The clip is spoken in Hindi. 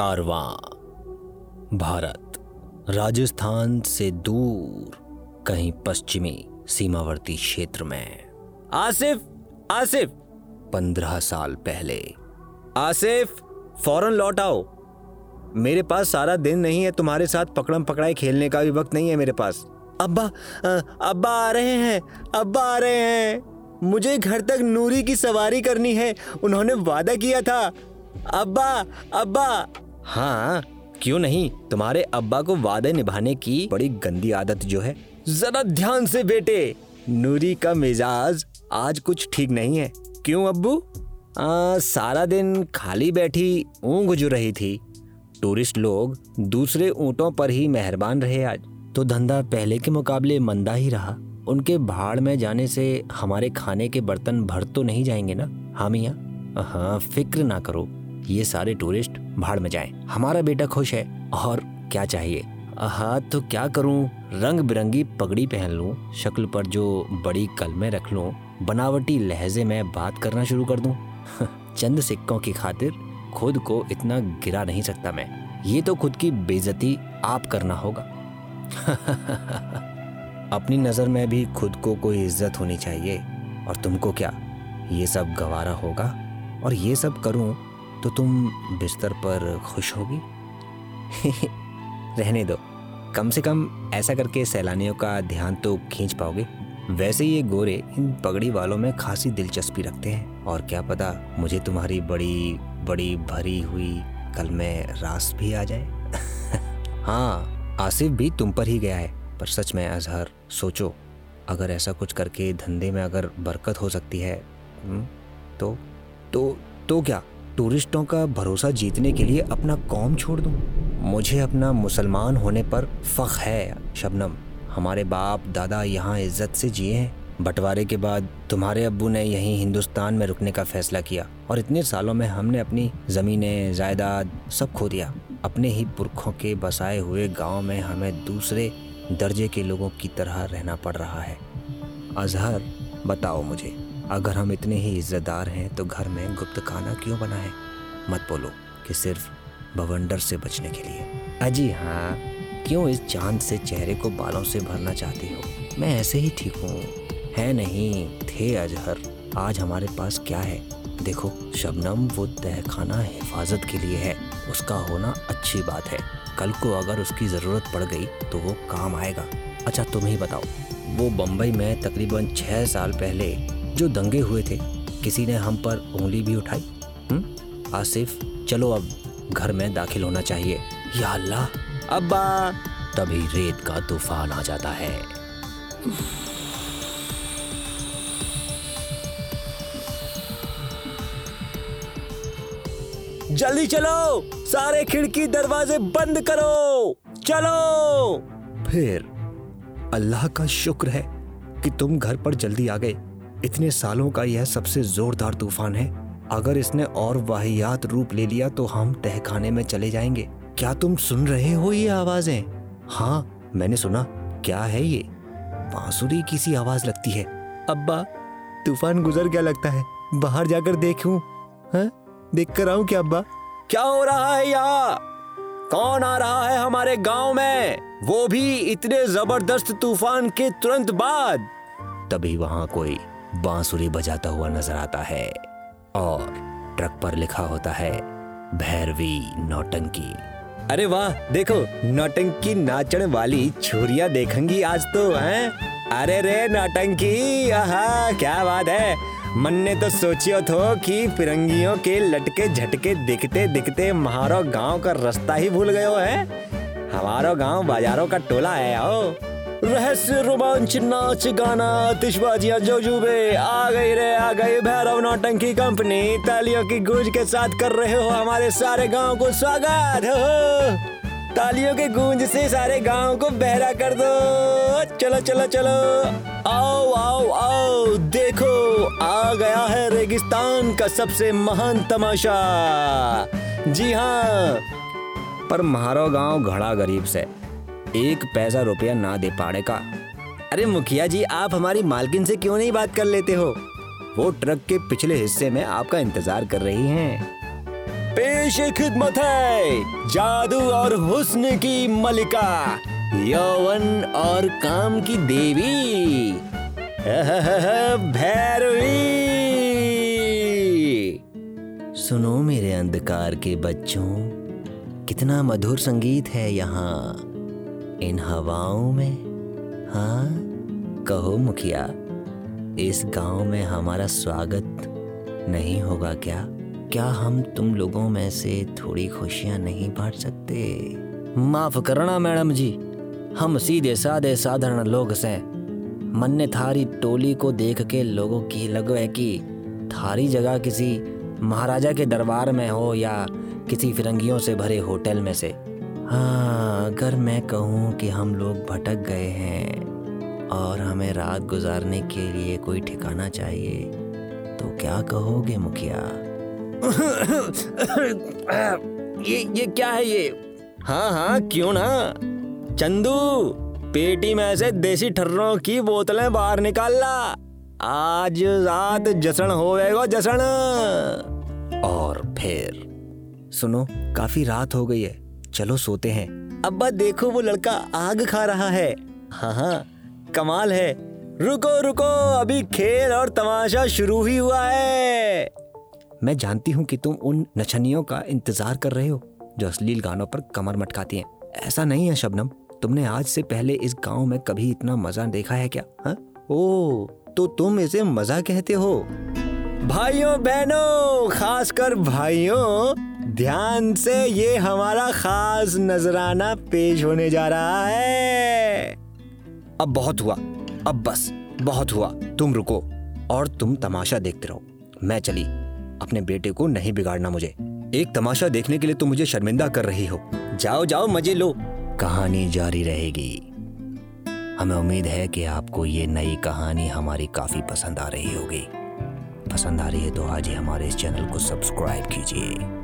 कारवां। भारत राजस्थान से दूर कहीं पश्चिमी सीमावर्ती क्षेत्र में। आसिफ आसिफ। पंद्रह साल पहले। आसिफ फ़ौरन लौट आओ। मेरे पास सारा दिन नहीं है तुम्हारे साथ पकड़म पकड़ाई खेलने का भी वक्त नहीं है मेरे पास। अब्बा अब्बा आ रहे हैं अब्बा आ रहे हैं। मुझे घर तक नूरी की सवारी करनी है उन्होंने वादा किया था। अब्बा अब्बा। हाँ क्यों नहीं? तुम्हारे अब्बा को वादे निभाने की बड़ी गंदी आदत जो है। जरा ध्यान से बेटे नूरी का मिजाज आज कुछ ठीक नहीं है। क्यों अब्बू? आ, सारा दिन खाली बैठी ऊँग जो रही थी। टूरिस्ट लोग दूसरे ऊँटों पर ही मेहरबान रहे आज। तो धंधा पहले के मुकाबले मंदा ही रहा। उनके भाड़ में जाने से हमारे खाने के बर्तन भर तो नहीं जाएँगे ना? हाँ मियाँ। हाँ फ़िक्र ना करो। ये सारे टूरिस्ट भाड़ में जाएँ। हमारा बेटा खुश है। और क्या चाहिए? हाँ तो क्या करूँ? रंग बिरंगी पगड़ी पहन लूँ, शक्ल पर जो बड़ी कलमें रख लूँ, बनावटी लहजे में बात करना शुरू कर दूँ। चंद सिक्कों की खातिर खुद को इतना गिरा नहीं सकता मैं। ये तो खुद की बेजती आप करना होगा। अपनी नज़र में भी खुद को कोई इज़्ज़त होनी चाहिए। और तुमको क्या? ये सब गवारा होगा? और ये सब करूँ तो तुम बिस्तर पर खुश होगी? रहने दो। कम से कम ऐसा करके सैलानियों का ध्यान तो खींच पाओगे। वैसे ये गोरे इन पगड़ी वालों में खासी दिलचस्पी रखते हैं। और क्या पता मुझे तुम्हारी बड़ी बड़ी भरी हुई कल में रास भी आ जाए। हाँ आसिफ भी तुम पर ही गया है। पर सच में अजहर सोचो अगर ऐसा कुछ करके धंधे में अगर बरकत हो सकती है हम्म, तो तो तो क्या? टूरिस्टों का भरोसा जीतने के लिए अपना कौम छोड़ दूँ? मुझे अपना मुसलमान होने पर फ़ख है, शबनम। हमारे बाप, दादा यहाँ इज़्ज़त से जिए हैं। बंटवारे के बाद तुम्हारे अब्बू ने यहीं हिंदुस्तान में रुकने का फैसला किया और इतने सालों में हमने अपनी ज़मीनें, जायदाद सब खो दिया। अपने ही पुरखों के बसाए हुए गाँव में हमें दूसरे दर्जे के लोगों की तरह रहना पड़ रहा है। अजहर, बताओ मुझे। अगर हम इतने ही इज्जतदार हैं तो घर में गुप्त खाना क्यों बना है? मत बोलो कि सिर्फ़ बवंडर से बचने के लिए। अजी हाँ क्यों इस चाँद से चेहरे को बालों से भरना चाहती हो? मैं ऐसे ही ठीक हूँ। है नहीं, थे अजहर, आज हमारे पास क्या है? देखो, शबनम वो तहखाना हिफाजत के लिए है। उसका होना अच्छी बात है। कल को अगर उसकी ज़रूरत पड़ गई तो वो काम आएगा। अच्छा तुम ही बताओ, वो बम्बई में तकरीबन छः साल पहले जो दंगे हुए थे, किसी ने हम पर उंगली भी उठाई? हुँ? आसिफ, चलो अब घर में दाखिल होना चाहिए। या अल्लाह! अब्बा! तभी रेत का तूफ़ान आ जाता है। जल्दी चलो! सारे खिड़की दरवाजे बंद करो! चलो! फिर अल्लाह का शुक्र है कि तुम घर पर जल्दी आ गए। इतने सालों का यह सबसे जोरदार तूफ़ान है। अगर इसने और वाहियात रूप ले लिया तो हम तहखाने में चले जाएँगे। क्या तुम सुन रहे हो ये आवाज़ें? हाँ मैंने सुना। क्या है ये? बांसुरी की सी आवाज़ लगती है। अब्बा तूफ़ान गुजर गया लगता है? बाहर जाकर देखूँ? हाँ? देख कर आऊँ क्या अब्बा? क्या हो रहा है यहाँ कौन आ रहा है हमारे गाँव में? वो भी इतने ज़बरदस्त तूफ़ान के तुरंत बाद। तभी वहाँ कोई बांसुरी बजाता हुआ नज़र आता है और ट्रक पर लिखा होता है, भैरवी नौटंकी। अरे वाह, देखो, नौटंकी नाचने वाली छोरिया देखेंगी आज तो हैं? अरे रे नौटंकी, आहा, क्या बात है। मन ने तो सोचियो थो कि फिरंगियों के लटके झटके दिखते दिखते महारो गाँव का रास्ता ही भूल गयो, है? हमारो गाँव बाजारों का टोला है, आओ। रहस्य रोमांच, नाच, गाना आतिशबाजियाँ जोजूबे आ गई रे, आ गई भैरव नौटंकी कंपनी तालियों की गूंज के साथ कर रहे हो हमारे सारे गाँव को स्वागत। हो तालियों के गूंज से सारे गाँव को बहरा कर दो। चलो चलो चलो। आओ आओ आओ। देखो, आ गया है रेगिस्तान का सबसे महान तमाशा। जी हाँ। पर मारो गाँव घड़ा गरीब से। एक पैसा रुपया ना दे पाने का। अरे मुखिया जी, आप हमारी मालकिन से क्यों नहीं बात कर लेते हो? वो ट्रक के पिछले हिस्से में आपका इंतज़ार कर रही हैं। पेश खिदमत है, जादू और हुस्न की मलिका, यौवन और काम की देवी। भैरवी। सुनो मेरे अंधकार के बच्चों, कितना मधुर संगीत है यहाँ। इन हवाओं में? हाँ कहो मुखिया, इस गाँव में हमारा स्वागत नहीं होगा क्या? क्या हम तुम लोगों में से थोड़ी खुशियाँ नहीं बांट सकते? माफ़ करना मैडम जी, हम सीधे साधे साधारण लोग से मन ने थारी टोली को देख के लोगों की लगे कि थारी जगह किसी महाराजा के दरबार में हो या किसी फिरंगियों से भरे होटल में से। हाँ अगर मैं कहूँ कि हम लोग भटक गए हैं और हमें रात गुजारने के लिए कोई ठिकाना चाहिए तो क्या कहोगे मुखिया? ये ये क्या है ये? हाँ हाँ क्यों ना? चंदू पेटी में से देसी ठर्रों की बोतलें बाहर निकाल ला आज रात जश्न होएगा जश्न और फिर सुनो काफ़ी रात हो गई है। चलो सोते हैं। अब्बा, देखो वो लड़का आग खा रहा है। हाँ हाँ कमाल है। रुको रुको, अभी खेल और तमाशा शुरू ही हुआ है। मैं जानती हूँ कि तुम उन नचनियों का इंतज़ार कर रहे हो, जो अश्लील गानों पर कमर मटकाती हैं। ऐसा नहीं है, शबनम। तुमने आज से पहले इस गाँव में कभी इतना मज़ा देखा है क्या, हा? ओ तो तुम इसे मज़ा कहते हो? भाइयों, बहनों, खासकर भाइयों ध्यान से ये हमारा खास नजराना पेश होने जा रहा है। अब बहुत हुआ। अब बस, बहुत हुआ। तुम रुको और तुम तमाशा देखते रहो। मैं चली। अपने बेटे को नहीं बिगाड़ना मुझे। एक तमाशा देखने के लिए तुम मुझे शर्मिंदा कर रही हो। जाओ जाओ, मज़े लो। कहानी जारी रहेगी। हमें उम्मीद है कि आपको ये नई कहानी हमारी काफ़ी पसंद आ रही होगी। पसंद आ रही है तो आज ही हमारे इस चैनल को सब्सक्राइब कीजिए।